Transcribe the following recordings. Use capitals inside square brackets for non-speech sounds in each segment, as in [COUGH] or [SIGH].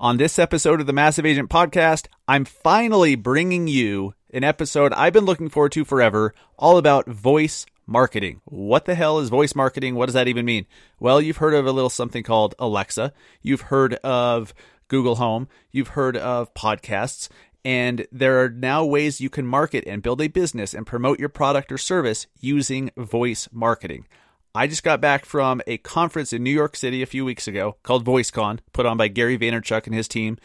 On this episode of the Massive Agent Podcast, I'm finally bringing you an episode I've been looking forward to forever, all about voice marketing. What the hell is voice marketing? What does that even mean? Well, you've heard of a little something called Alexa. You've heard of Google Home. You've heard of podcasts. And there are now ways you can market and build a business and promote your product or service using voice marketing. I just got back from a conference in New York City a few weeks ago called VoiceCon, put on by Gary Vaynerchuk and his team.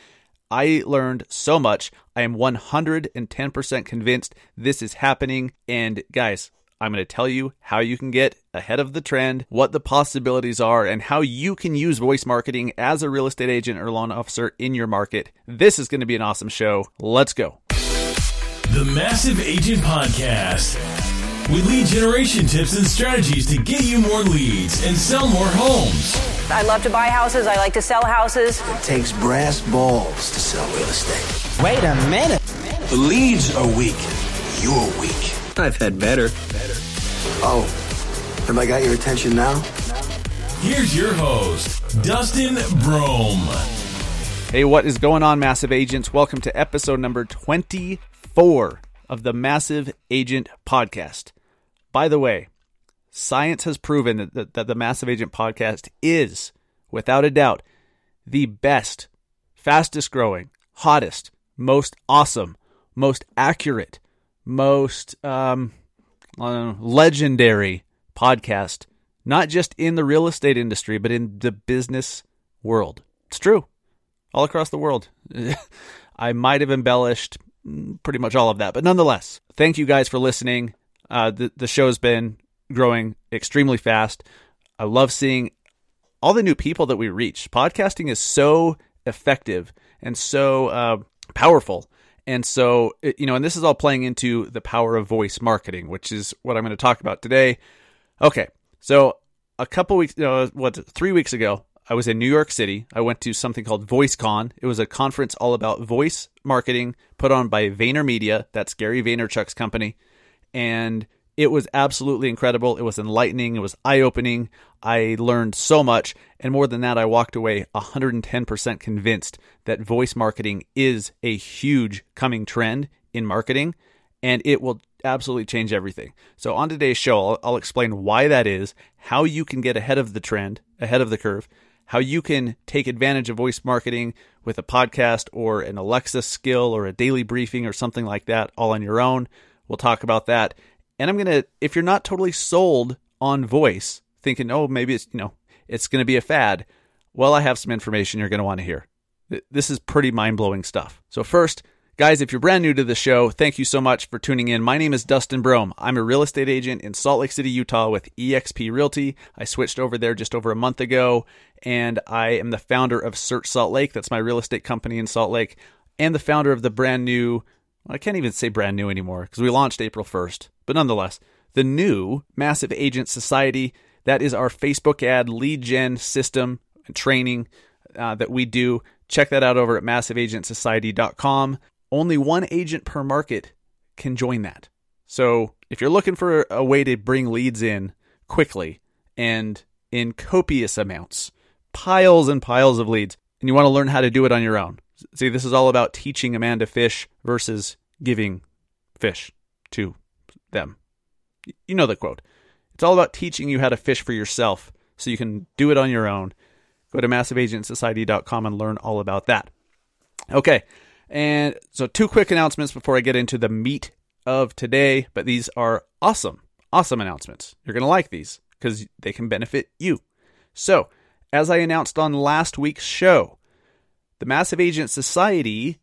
I learned so much. I am 110% convinced this is happening. And guys, I'm going to tell you how you can get ahead of the trend, what the possibilities are, and how you can use voice marketing as a real estate agent or loan officer in your market. This is going to be an awesome show. Let's go. The Massive Agent Podcast with lead generation tips and strategies to get you more leads and sell more homes. I love to buy houses. I like to sell houses. It takes brass balls to sell real estate. Wait a minute. The leads are weak. You're weak. I've had better. Oh, have I got your attention now? Here's your host, Dustin Brohm. Hey, what is going on, Massive Agents? Welcome to episode number 24 of the Massive Agent Podcast. By the way, science has proven that, that, that the Massive Agent Podcast is, without a doubt, the best, fastest growing, hottest, most awesome, most accurate, most um, know, legendary podcast, not just in the real estate industry, but in the business world. It's true, all across the world. [LAUGHS] I might have embellished pretty much all of that, but nonetheless, thank you guys for listening. Uh, the the show's been growing extremely fast. I love seeing all the new people that we reach. Podcasting is so effective and so uh, powerful and so, you know, and this is all playing into the power of voice marketing, which is what I'm going to talk about today. Okay. So, a couple weeks, uh, what, three weeks ago, I was in New York City. I went to something called VoiceCon. It was a conference all about voice marketing put on by VaynerMedia. That's Gary Vaynerchuk's company. And it was absolutely incredible. It was enlightening. It was eye opening. I learned so much. And more than that, I walked away 110% convinced that voice marketing is a huge coming trend in marketing and it will absolutely change everything. So, on today's show, I'll, I'll explain why that is, how you can get ahead of the trend, ahead of the curve, how you can take advantage of voice marketing with a podcast or an Alexa skill or a daily briefing or something like that all on your own. We'll talk about that and I'm going to, if you're not totally sold on voice, thinking, oh, maybe it's, you know, it's going to be a fad, well, I have some information you're going to want to hear. This is pretty mind blowing stuff. So, first, guys, if you're brand new to the show, thank you so much for tuning in. My name is Dustin Brohm. I'm a real estate agent in Salt Lake City, Utah with eXp Realty. I switched over there just over a month ago, and I am the founder of Search Salt Lake. That's my real estate company in Salt Lake, and the founder of the brand new I can't even say brand new anymore because we launched April 1st. But nonetheless, the new Massive Agent Society, that is our Facebook ad lead gen system and training uh, that we do. Check that out over at massiveagentsociety.com. Only one agent per market can join that. So if you're looking for a way to bring leads in quickly and in copious amounts, piles and piles of leads, and you want to learn how to do it on your own, See, this is all about teaching a man to fish versus giving fish to them. You know the quote. It's all about teaching you how to fish for yourself so you can do it on your own. Go to massiveagentsociety.com and learn all about that. Okay. And so, two quick announcements before I get into the meat of today, but these are awesome, awesome announcements. You're going to like these because they can benefit you. So, as I announced on last week's show, the Massive Agent Society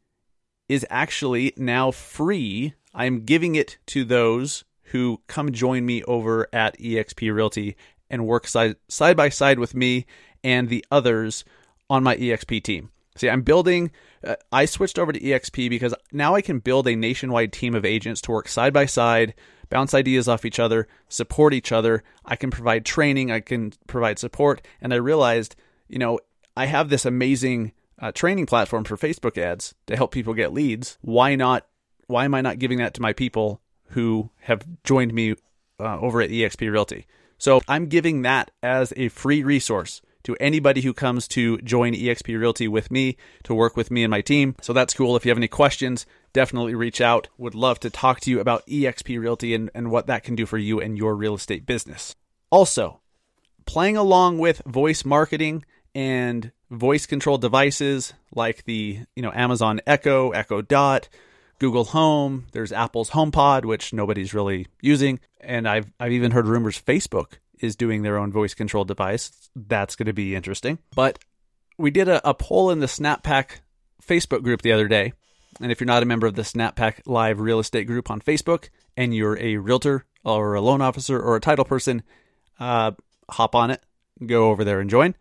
is actually now free. I'm giving it to those who come join me over at eXp Realty and work side, side by side with me and the others on my EXP team. See, I'm building, uh, I switched over to EXP because now I can build a nationwide team of agents to work side by side, bounce ideas off each other, support each other. I can provide training, I can provide support. And I realized, you know, I have this amazing uh, training platform for Facebook ads to help people get leads. Why not? Why am I not giving that to my people who have joined me uh, over at eXp Realty? So I'm giving that as a free resource to anybody who comes to join eXp Realty with me to work with me and my team. So that's cool. If you have any questions, definitely reach out. Would love to talk to you about eXp Realty and, and what that can do for you and your real estate business. Also, playing along with voice marketing and voice controlled devices like the you know Amazon Echo, Echo Dot, Google Home. There's Apple's HomePod, which nobody's really using, and I've I've even heard rumors Facebook is doing their own voice controlled device. That's going to be interesting. But we did a, a poll in the SnapPack Facebook group the other day, and if you're not a member of the SnapPack Live Real Estate group on Facebook, and you're a realtor or a loan officer or a title person, uh, hop on it, go over there and join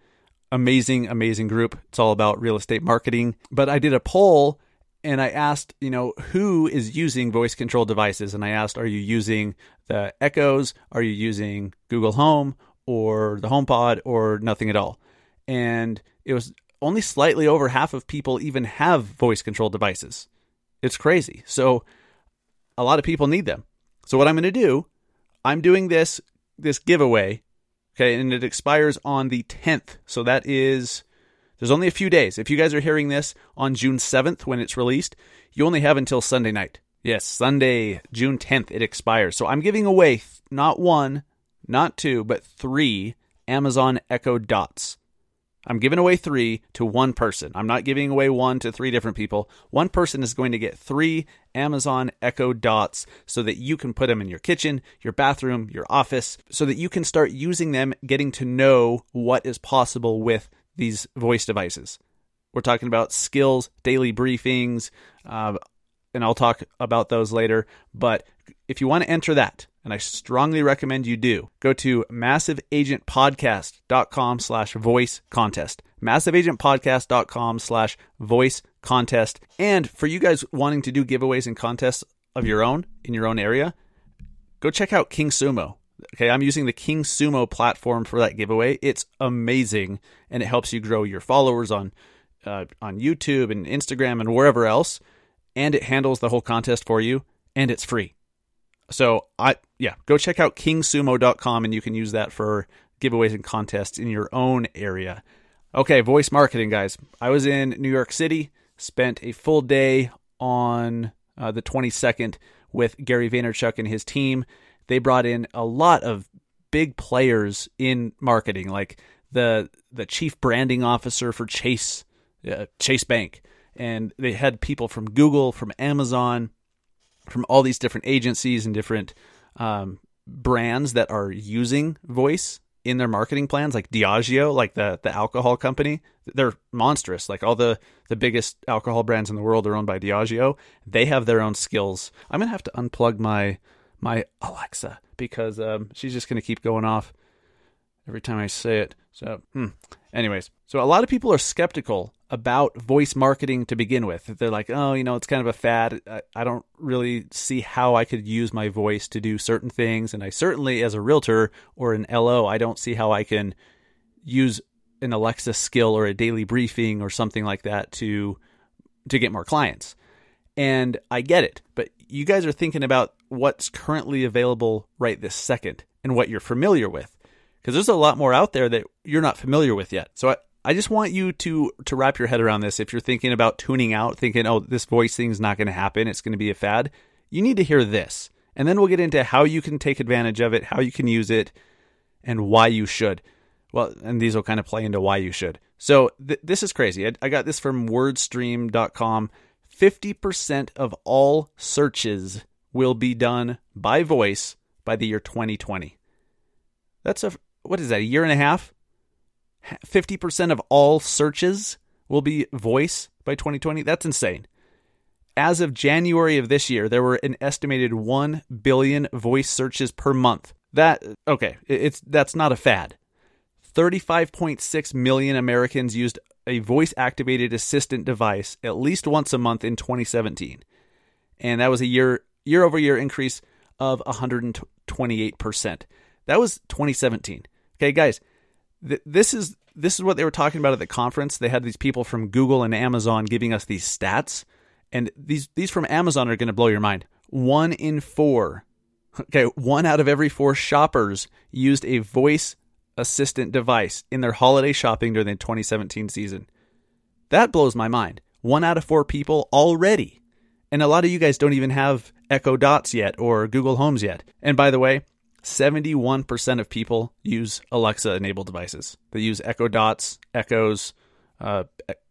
amazing, amazing group. It's all about real estate marketing. But I did a poll and I asked, you know, who is using voice control devices? And I asked, are you using the Echoes? Are you using Google Home or the HomePod or nothing at all? And it was only slightly over half of people even have voice control devices. It's crazy. So a lot of people need them. So what I'm going to do, I'm doing this this giveaway Okay, and it expires on the 10th. So that is there's only a few days. If you guys are hearing this on June 7th when it's released, you only have until Sunday night. Yes, Sunday, June 10th it expires. So I'm giving away not one, not two, but 3 Amazon Echo Dots. I'm giving away three to one person. I'm not giving away one to three different people. One person is going to get three Amazon Echo Dots so that you can put them in your kitchen, your bathroom, your office, so that you can start using them, getting to know what is possible with these voice devices. We're talking about skills, daily briefings, uh, and I'll talk about those later. But if you want to enter that, and I strongly recommend you do. Go to massiveagentpodcast.com slash voice contest. Massiveagentpodcast.com slash voice contest. And for you guys wanting to do giveaways and contests of your own in your own area, go check out King Sumo. Okay, I'm using the King Sumo platform for that giveaway. It's amazing and it helps you grow your followers on uh, on YouTube and Instagram and wherever else. And it handles the whole contest for you and it's free. So I yeah, go check out kingsumo.com and you can use that for giveaways and contests in your own area. Okay, voice marketing guys. I was in New York City, spent a full day on uh, the 22nd with Gary Vaynerchuk and his team. They brought in a lot of big players in marketing, like the the chief branding officer for Chase uh, Chase Bank, and they had people from Google, from Amazon, from all these different agencies and different um, brands that are using voice in their marketing plans, like Diageo, like the the alcohol company. They're monstrous. Like all the the biggest alcohol brands in the world are owned by Diageo. They have their own skills. I'm gonna have to unplug my my Alexa because um, she's just gonna keep going off every time I say it. So, hmm. anyways, so a lot of people are skeptical about voice marketing to begin with. They're like, oh, you know, it's kind of a fad. I, I, don't really see how I could use my voice to do certain things. And I certainly, as a realtor or an LO, I don't see how I can use an Alexa skill or a daily briefing or something like that to to get more clients. And I get it, but you guys are thinking about what's currently available right this second and what you're familiar with. Because there's a lot more out there that you're not familiar with yet. So I, I just want you to to wrap your head around this. If you're thinking about tuning out, thinking, "Oh, this voice thing's not going to happen. It's going to be a fad." You need to hear this. And then we'll get into how you can take advantage of it, how you can use it, and why you should. Well, and these will kind of play into why you should. So th- this is crazy. I, I got this from wordstream.com. 50% of all searches will be done by voice by the year 2020. That's a what is that? A year and a half? 50% of all searches will be voice by 2020. That's insane. As of January of this year, there were an estimated 1 billion voice searches per month. That okay, it's that's not a fad. 35.6 million Americans used a voice activated assistant device at least once a month in 2017. And that was a year year over year increase of 128%. That was 2017. Okay, guys, th- this is this is what they were talking about at the conference. They had these people from Google and Amazon giving us these stats, and these these from Amazon are going to blow your mind. One in four, [LAUGHS] okay, one out of every four shoppers used a voice assistant device in their holiday shopping during the 2017 season. That blows my mind. One out of four people already. And a lot of you guys don't even have Echo Dots yet or Google Homes yet. And by the way, 71% of people use Alexa enabled devices. They use Echo Dots, Echoes, uh,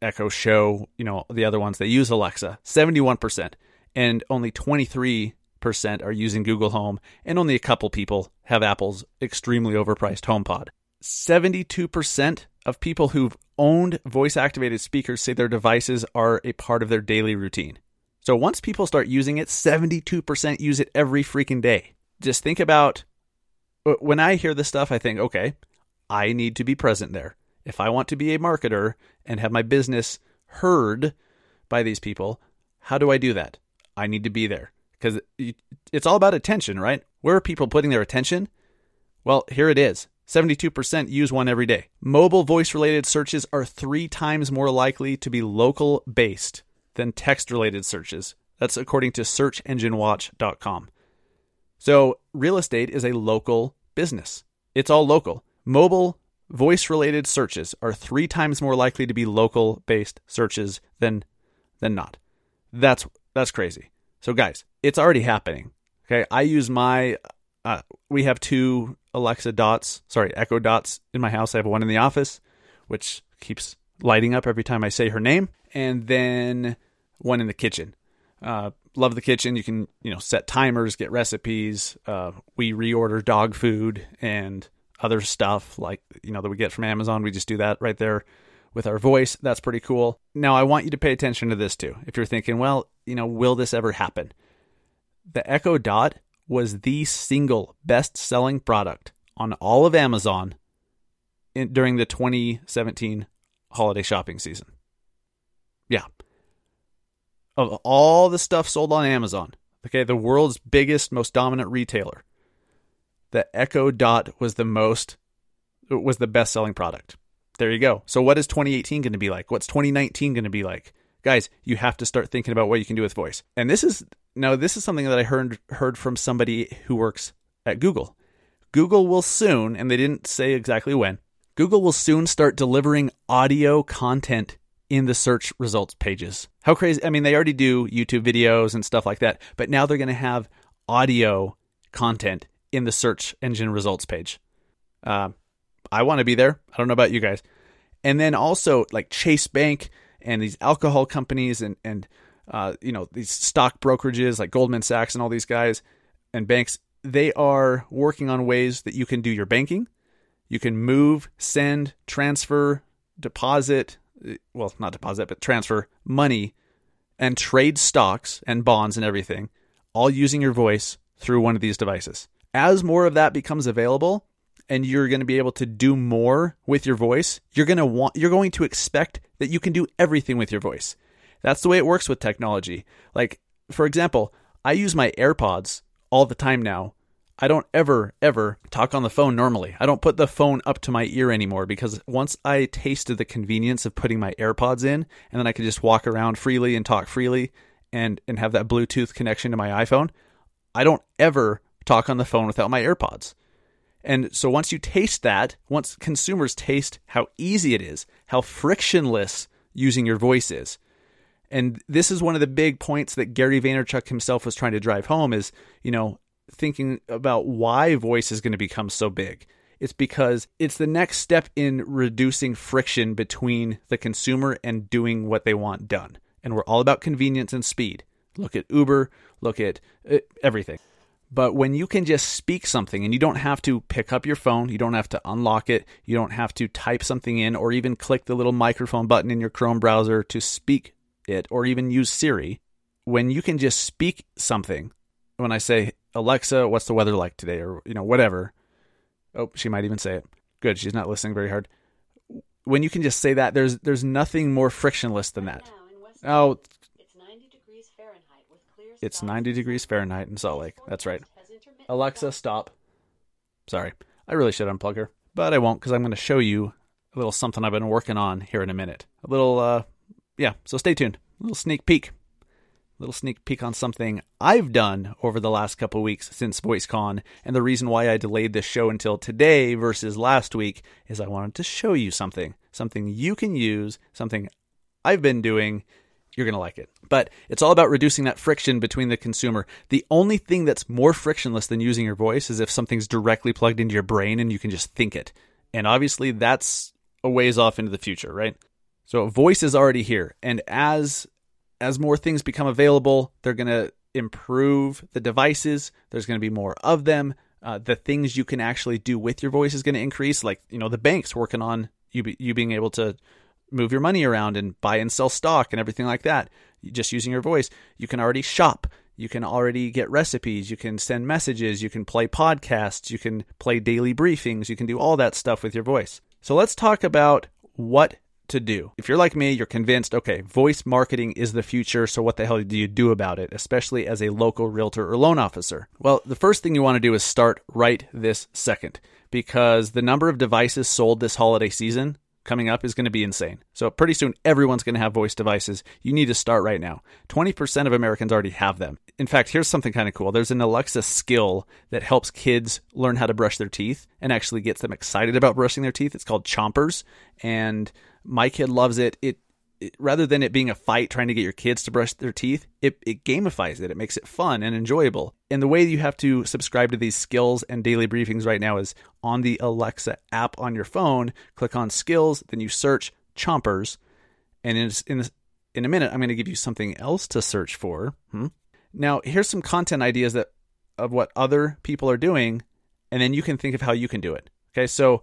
Echo Show, you know, the other ones. They use Alexa. 71%. And only 23% are using Google Home. And only a couple people have Apple's extremely overpriced HomePod. 72% of people who've owned voice activated speakers say their devices are a part of their daily routine. So once people start using it, 72% use it every freaking day. Just think about Uh, when I hear this stuff, I think, okay, I need to be present there. If I want to be a marketer and have my business heard by these people, how do I do that? I need to be there because it's all about attention, right? Where are people putting their attention? Well, here it is. 72% use one every day. Mobile voice related searches are three times more likely to be local based than text related searches. That's according to searchenginewatch.com. So, real estate is a local business. It's all local. Mobile voice related searches are 3 times more likely to be local based searches than than not. That's that's crazy. So guys, it's already happening. Okay? I use my uh, we have two Alexa dots, sorry, Echo dots in my house. I have one in the office which keeps lighting up every time I say her name and then one in the kitchen. Uh, love the kitchen. You can you know set timers, get recipes. Uh, we reorder dog food and other stuff like you know that we get from Amazon. We just do that right there with our voice. That's pretty cool. Now I want you to pay attention to this too. If you're thinking, well, you know, will this ever happen? The Echo Dot was the single best-selling product on all of Amazon in, during the 2017 holiday shopping season. Yeah, of all the stuff sold on Amazon, okay, the world's biggest, most dominant retailer, the Echo Dot was the most was the best selling product. There you go. So what is 2018 going to be like? What's 2019 going to be like? Guys, you have to start thinking about what you can do with voice. And this is now this is something that I heard heard from somebody who works at Google. Google will soon, and they didn't say exactly when, Google will soon start delivering audio content in the search results pages. How crazy! I mean, they already do YouTube videos and stuff like that, but now they're going to have audio content in the search engine results page. Uh, I want to be there. I don't know about you guys. And then also like Chase Bank and these alcohol companies and and uh, you know these stock brokerages like Goldman Sachs and all these guys and banks. They are working on ways that you can do your banking. You can move, send, transfer, deposit, well, not deposit, but transfer money and trade stocks and bonds and everything, all using your voice through one of these devices. As more of that becomes available and you're going to be able to do more with your voice, you're going to want you're going to expect that you can do everything with your voice. That's the way it works with technology. Like for example, I use my AirPods all the time now I don't ever, ever talk on the phone normally. I don't put the phone up to my ear anymore because once I tasted the convenience of putting my AirPods in and then I could just walk around freely and talk freely and, and have that Bluetooth connection to my iPhone, I don't ever talk on the phone without my AirPods. And so once you taste that, once consumers taste how easy it is, how frictionless using your voice is, and this is one of the big points that Gary Vaynerchuk himself was trying to drive home is, you know, thinking about why voice is going to become so big. It's because it's the next step in reducing friction between the consumer and doing what they want done. And we're all about convenience and speed. Look at Uber, look at uh, everything. But when you can just speak something and you don't have to pick up your phone, you don't have to unlock it, you don't have to type something in or even click the little microphone button in your Chrome browser to speak it or even use Siri, when you can just speak something, when I say, Alexa, what's the weather like today? Or, you know, whatever. Oh, she might even say it. Good. She's not listening very hard. When you can just say that, there's there's nothing more frictionless than that. Oh, it's 90 degrees Fahrenheit with clear It's 90 degrees Fahrenheit in Salt Lake. That's right. Alexa, stop. Sorry. I really should unplug her, but I won't because I'm going to show you a little something I've been working on here in a minute. A little, uh, yeah, so stay tuned. A little sneak peek. Little sneak peek on something I've done over the last couple weeks since VoiceCon. And the reason why I delayed this show until today versus last week is I wanted to show you something, something you can use, something I've been doing. You're going to like it. But it's all about reducing that friction between the consumer. The only thing that's more frictionless than using your voice is if something's directly plugged into your brain and you can just think it. And obviously, that's a ways off into the future, right? So voice is already here, and as as more things become available, they're going to improve the devices. There's going to be more of them. Uh, the things you can actually do with your voice is going to increase. Like you know, the banks working on you be, you being able to move your money around and buy and sell stock and everything like that. Just using your voice, you can already shop. You can already get recipes. You can send messages. You can play podcasts. You can play daily briefings. You can do all that stuff with your voice. So let's talk about what to do. If you're like me, you're convinced, okay, voice marketing is the future, so what the hell do you do about it, especially as a local realtor or loan officer? Well, the first thing you want to do is start right this second because the number of devices sold this holiday season coming up is going to be insane. So pretty soon everyone's going to have voice devices. You need to start right now. 20% of Americans already have them. In fact, here's something kind of cool. There's an Alexa skill that helps kids learn how to brush their teeth and actually gets them excited about brushing their teeth. It's called Chompers and my kid loves it. It rather than it being a fight trying to get your kids to brush their teeth, it, it gamifies it. It makes it fun and enjoyable. And the way you have to subscribe to these skills and daily briefings right now is on the Alexa app on your phone. Click on skills, then you search Chompers, and in in, in a minute, I'm going to give you something else to search for. Hmm? Now, here's some content ideas that of what other people are doing, and then you can think of how you can do it. Okay, so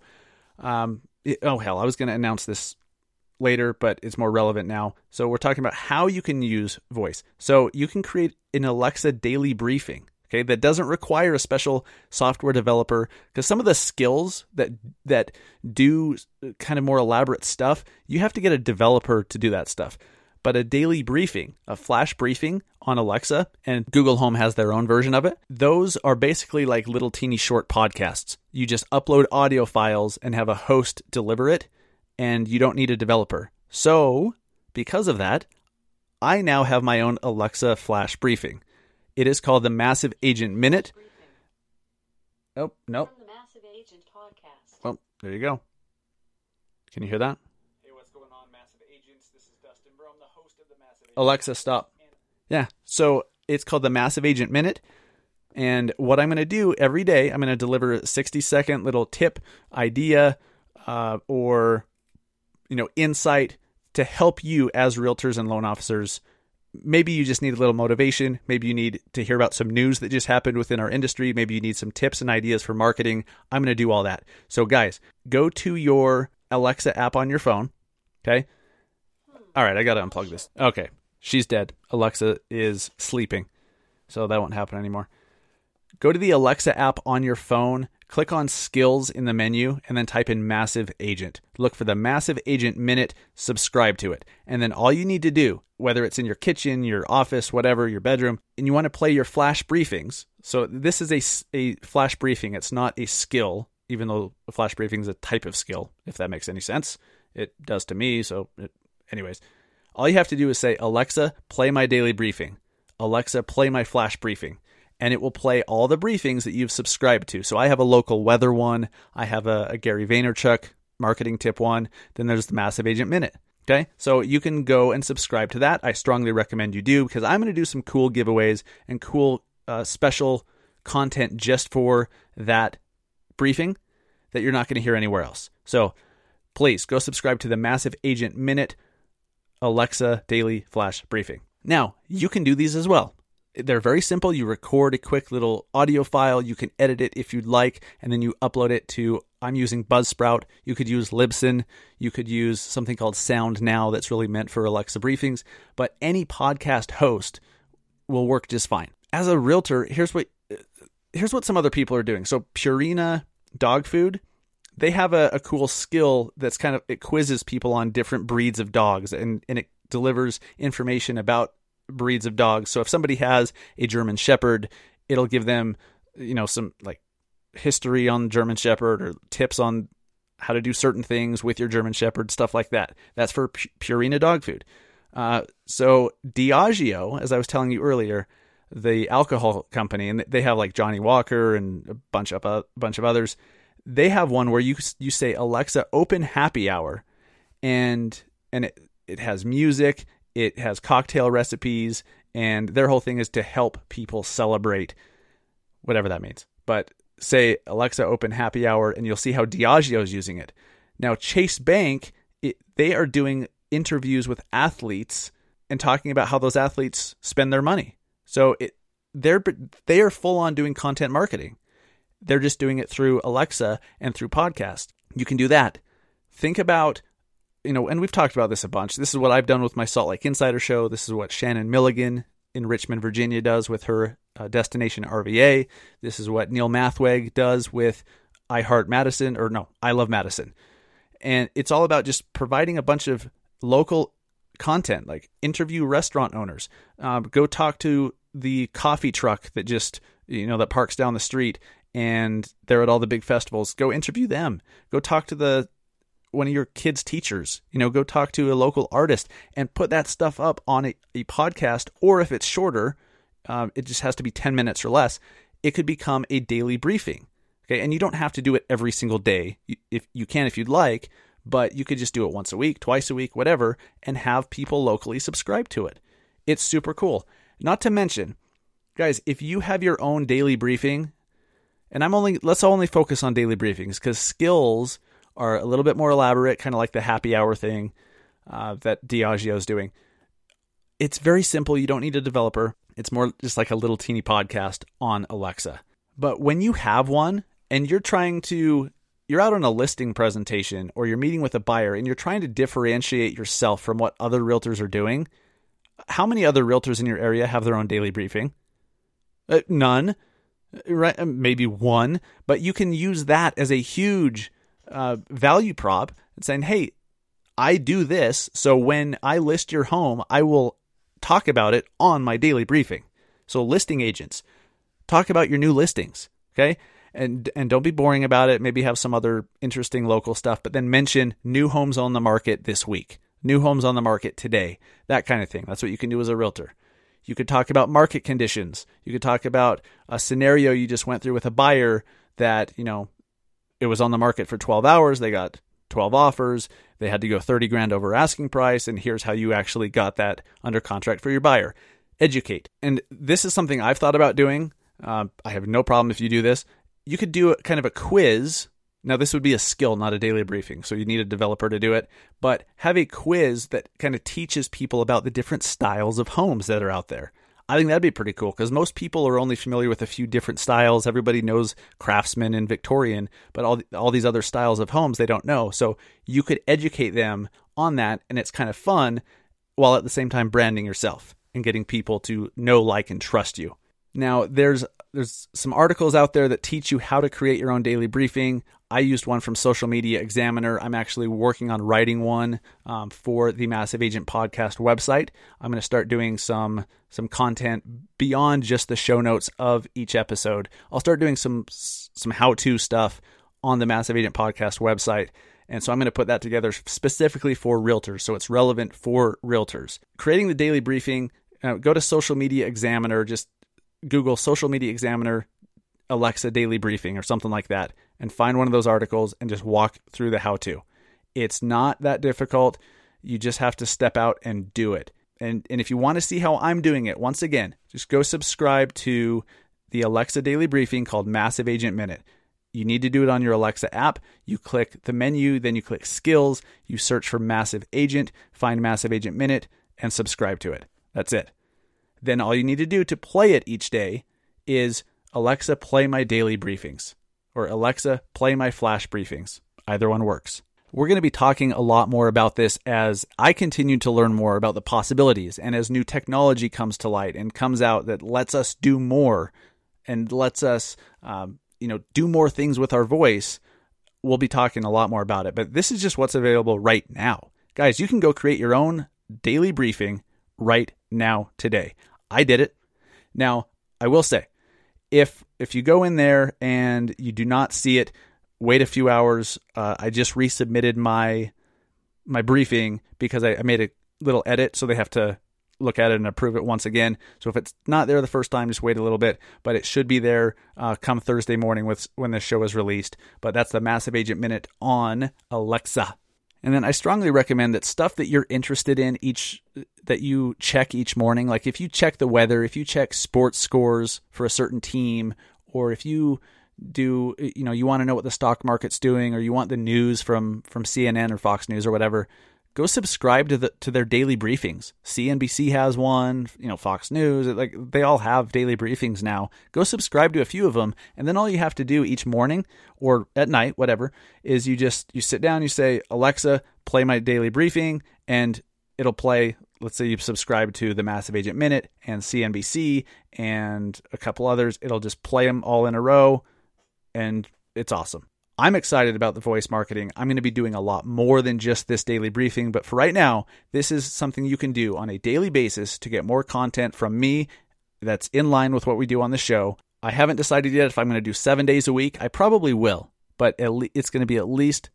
um, oh hell, I was going to announce this later, but it's more relevant now. So we're talking about how you can use voice. So you can create an Alexa daily briefing. Okay, that doesn't require a special software developer because some of the skills that that do kind of more elaborate stuff, you have to get a developer to do that stuff. But a daily briefing, a flash briefing on Alexa, and Google Home has their own version of it. Those are basically like little teeny short podcasts. You just upload audio files and have a host deliver it and you don't need a developer. So, because of that, I now have my own Alexa flash briefing. It is called the Massive Agent Minute. Oh, nope. From the Massive Agent podcast. Well, there you go. Can you hear that? Hey, what's going on, Massive Agents? This is Dustin Bro. The host of the Massive Agents. Alexa, stop. Yeah. So it's called the Massive Agent Minute. And what I'm going to do every day, I'm going to deliver a 60 second little tip, idea, uh, or you know, insight to help you as realtors and loan officers. Maybe you just need a little motivation. Maybe you need to hear about some news that just happened within our industry. Maybe you need some tips and ideas for marketing. I'm going to do all that. So, guys, go to your Alexa app on your phone. Okay. All right, I got to unplug this. Okay. She's dead. Alexa is sleeping. So that won't happen anymore. Go to the Alexa app on your phone Click on skills in the menu and then type in Massive Agent. Look for the Massive Agent Minute, subscribe to it. And then all you need to do, whether it's in your kitchen, your office, whatever, your bedroom, and you want to play your flash briefings. So this is a, a flash briefing, it's not a skill, even though a flash briefing is a type of skill, if that makes any sense. It does to me. So, it, anyways, all you have to do is say, Alexa, play my daily briefing. Alexa, play my flash briefing and it will play all the briefings that you've subscribed to. So I have a local weather one, I have a, a Gary Vaynerchuk marketing tip one, then there's the Massive Agent Minute. Okay, so you can go and subscribe to that. I strongly recommend you do because I'm going to do some cool giveaways and cool uh, special content just for that briefing that you're not going to hear anywhere else. So please go subscribe to the Massive Agent Minute Alexa Daily Flash Briefing. Now, you can do these as well. They're very simple. You record a quick little audio file. You can edit it if you'd like, and then you upload it to. I'm using Buzzsprout. You could use Libsyn. You could use something called Sound Now that's really meant for Alexa briefings. But any podcast host will work just fine. As a realtor, here's what here's what some other people are doing. So Purina dog food, they have a, a cool skill that's kind of it quizzes people on different breeds of dogs and, and it delivers information about breeds of dogs. So if somebody has a German Shepherd, it'll give them, you know, some like history on German Shepherd or tips on how to do certain things with your German Shepherd, stuff like that. That's for Purina dog food. Uh, so Diageo, as I was telling you earlier, the alcohol company, and they have like Johnnie Walker and a bunch of a bunch of others. They have one where you you say Alexa, open happy hour, and and it it has music, it has cocktail recipes, and their whole thing is to help people celebrate whatever that means. But say Alexa, open happy hour, and you'll see how Diageo is using it. Now Chase Bank, it, they are doing interviews with athletes and talking about how those athletes spend their money. So it, they're they are full on doing content marketing. They're just doing it through Alexa and through podcast. You can do that. Think about you know, and we've talked about this a bunch. This is what I've done with my Salt Lake Insider show. This is what Shannon Milligan in Richmond, Virginia does with her uh, Destination RVA. This is what Neil Mathweg does with I Heart Madison, or no, I Love Madison. And it's all about just providing a bunch of local content, like interview restaurant owners, um, go talk to the coffee truck that just you know that parks down the street and they're at all the big festivals. Go interview them. Go talk to the one of your kids' teachers. You know, go talk to a local artist and put that stuff up on a, a podcast. Or if it's shorter, um, it just has to be ten minutes or less. It could become a daily briefing. Okay, and you don't have to do it every single day. If you can, if you'd like, but you could just do it once a week, twice a week, whatever, and have people locally subscribe to it. It's super cool. Not to mention, guys, if you have your own daily briefing, and I'm only let's only focus on daily briefings because skills are a little bit more elaborate, kind of like the happy hour thing uh, that Diageo is doing. It's very simple. You don't need a developer. It's more just like a little teeny podcast on Alexa. But when you have one and you're trying to you're out on a listing presentation or you're meeting with a buyer and you're trying to differentiate yourself from what other realtors are doing, how many other realtors in your area have their own daily briefing? Uh, none, right? Uh, maybe one, but you can use that as a huge uh, value prop and saying, "Hey, I do this, so when I list your home, I will talk about it on my daily briefing." So, listing agents, talk about your new listings. Okay, and and don't be boring about it. Maybe have some other interesting local stuff, but then mention new homes on the market this week, new homes on the market today, that kind of thing. That's what you can do as a realtor. You could talk about market conditions. You could talk about a scenario you just went through with a buyer that, you know, it was on the market for 12 hours, they got 12 offers, they had to go 30 grand over asking price, and here's how you actually got that under contract for your buyer. Educate. And this is something I've thought about doing. Uh, I have no problem if you do this you could do a, kind of a quiz. Now, this would be a skill, not a daily briefing, so you need a developer to do it. But have a quiz that kind of teaches people about the different styles of homes that are out there. I think that'd be pretty cool because most people are only familiar with a few different styles. Everybody knows craftsman and Victorian, but all all these other styles of homes they don't know. So you could educate them on that, and it's kind of fun, while at the same time branding yourself and getting people to know, like, and trust you. Now, there's there's some articles out there that teach you how to create your own daily briefing. I used one from Social Media Examiner. I'm actually working on writing one um, for the Massive Agent Podcast website. I'm going to start doing some some content beyond just the show notes of each episode. I'll start doing some some how to stuff on the Massive Agent Podcast website. And so I'm going to put that together specifically for realtors. So it's relevant for realtors. Creating the daily briefing, uh, go to Social Media Examiner, just Google Social Media Examiner Alexa Daily Briefing or something like that and find one of those articles and just walk through the how to. It's not that difficult. You just have to step out and do it. And, and if you want to see how I'm doing it, once again, just go subscribe to the Alexa Daily Briefing called Massive Agent Minute. You need to do it on your Alexa app. You click the menu, then you click Skills, you search for Massive Agent, find Massive Agent Minute, and subscribe to it. That's it then all you need to do to play it each day is Alexa, play my daily briefings, or Alexa, play my flash briefings. Either one works. We're going to be talking a lot more about this as I continue to learn more about the possibilities and as new technology comes to light and comes out that lets us do more and lets us, um, you know, do more things with our voice. We'll be talking a lot more about it, but this is just what's available right now. Guys, you can go create your own daily briefing right now today. I did it. Now, I will say, if if you go in there and you do not see it, wait a few hours. Uh, I just resubmitted my my briefing because I, I, made a little edit, so they have to look at it and approve it once again. So if it's not there the first time, just wait a little bit. But it should be there uh, come Thursday morning with when the show is released. But that's the Massive Agent Minute on Alexa. And then I strongly recommend that stuff that you're interested in each that you check each morning, like if you check the weather, if you check sports scores for a certain team, or if you do you know you want to know what the stock market's doing or you want the news from from CNN or Fox News or whatever, go subscribe to the to their daily briefings. CNBC has one, you know, Fox News, like they all have daily briefings now. Go subscribe to a few of them, and then all you have to do each morning or at night, whatever, is you just you sit down, you say, "Alexa, play my daily briefing," and it'll play let's say you subscribe to the Massive Agent Minute and CNBC and a couple others, it'll just play them all in a row and it's awesome. I'm excited about the voice marketing. I'm going to be doing a lot more than just this daily briefing, but for right now, this is something you can do on a daily basis to get more content from me that's in line with what we do on the show. I haven't decided yet if I'm going to do seven days a week. I probably will, but le- it's going to be at least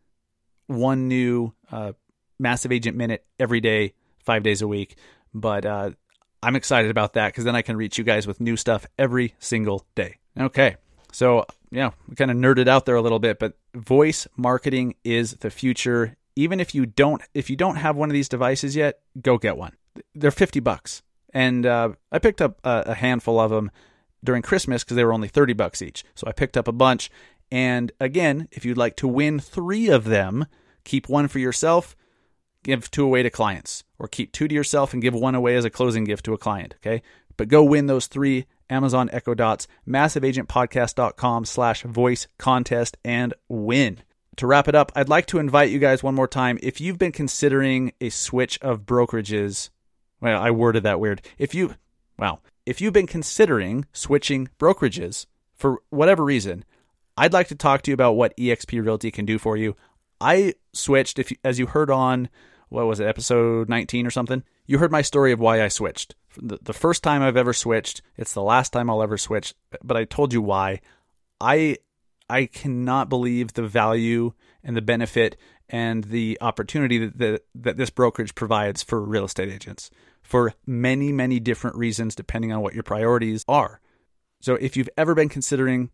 one new uh, Massive Agent Minute every day, five days a week. But uh, I'm excited about that because then I can reach you guys with new stuff every single day. Okay. So, yeah, we kind of nerded out there a little bit, but voice marketing is the future. Even if you don't if you don't have one of these devices yet, go get one. They're 50 bucks. And uh, I picked up a, a handful of them during Christmas because they were only 30 bucks each. So I picked up a bunch. And again, if you'd like to win 3 of them, keep one for yourself, give two away to clients, or keep two to yourself and give one away as a closing gift to a client. Okay. But go win those three Amazon Echo Dots, massiveagentpodcast.com slash voice contest and win. To wrap it up, I'd like to invite you guys one more time. If you've been considering a switch of brokerages, well, I worded that weird. If you, wow, if you've been considering switching brokerages for whatever reason, I'd like to talk to you about what eXp Realty can do for you. I switched, if as you heard on, what was it, episode 19 or something? You heard my story of why I switched. The, the first time I've ever switched, it's the last time I'll ever switch, but I told you why. I I cannot believe the value and the benefit and the opportunity that, that, that this brokerage provides for real estate agents for many, many different reasons, depending on what your priorities are. So, if you've ever been considering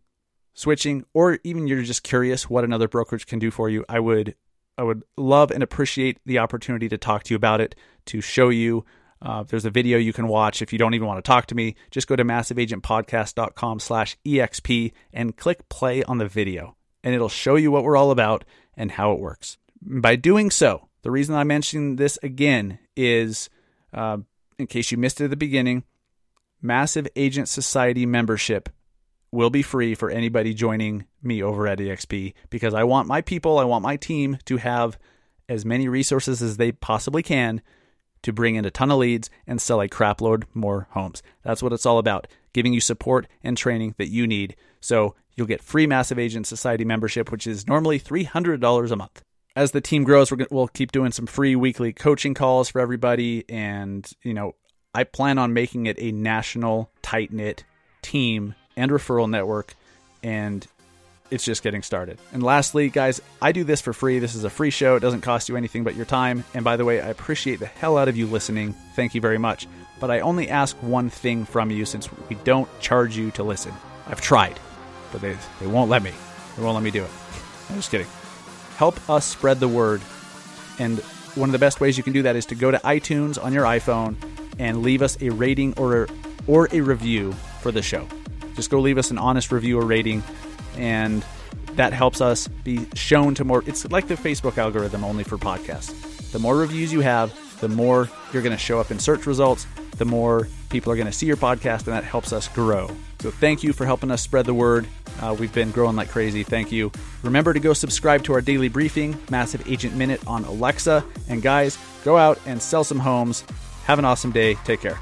switching, or even you're just curious what another brokerage can do for you, I would I would love and appreciate the opportunity to talk to you about it, to show you. Uh, there's a video you can watch if you don't even want to talk to me. Just go to massiveagentpodcast.com slash EXP and click play on the video, and it'll show you what we're all about and how it works. By doing so, the reason I mention this again is, uh, in case you missed it at the beginning, Massive Agent Society membership will be free for anybody joining me over at EXP because I want my people, I want my team to have as many resources as they possibly can to bring in a ton of leads and sell a crapload more homes. That's what it's all about, giving you support and training that you need. So you'll get free Massive Agent Society membership, which is normally $300 a month. As the team grows, we will keep doing some free weekly coaching calls for everybody. And, you know, I plan on making it a national, tight knit team and referral network. And it's just getting started. And lastly, guys, I do this for free. This is a free show. It doesn't cost you anything but your time. And by the way, I appreciate the hell out of you listening. Thank you very much. But I only ask one thing from you since we don't charge you to listen. I've tried, but they, they won't let me. They won't let me do it. I'm just kidding. Help us spread the word. And one of the best ways you can do that is to go to iTunes on your iPhone and leave us a rating or or a review for the show. Just go leave us an honest review or rating and that helps us be shown to more. It's like the Facebook algorithm only for podcasts. The more reviews you have, the more you're going to show up in search results, the more people are going to see your podcast, and that helps us grow. So, thank you for helping us spread the word. Uh, we've been growing like crazy. Thank you. Remember to go subscribe to our daily briefing, Massive Agent Minute on Alexa. And, guys, go out and sell some homes. Have an awesome day. Take care.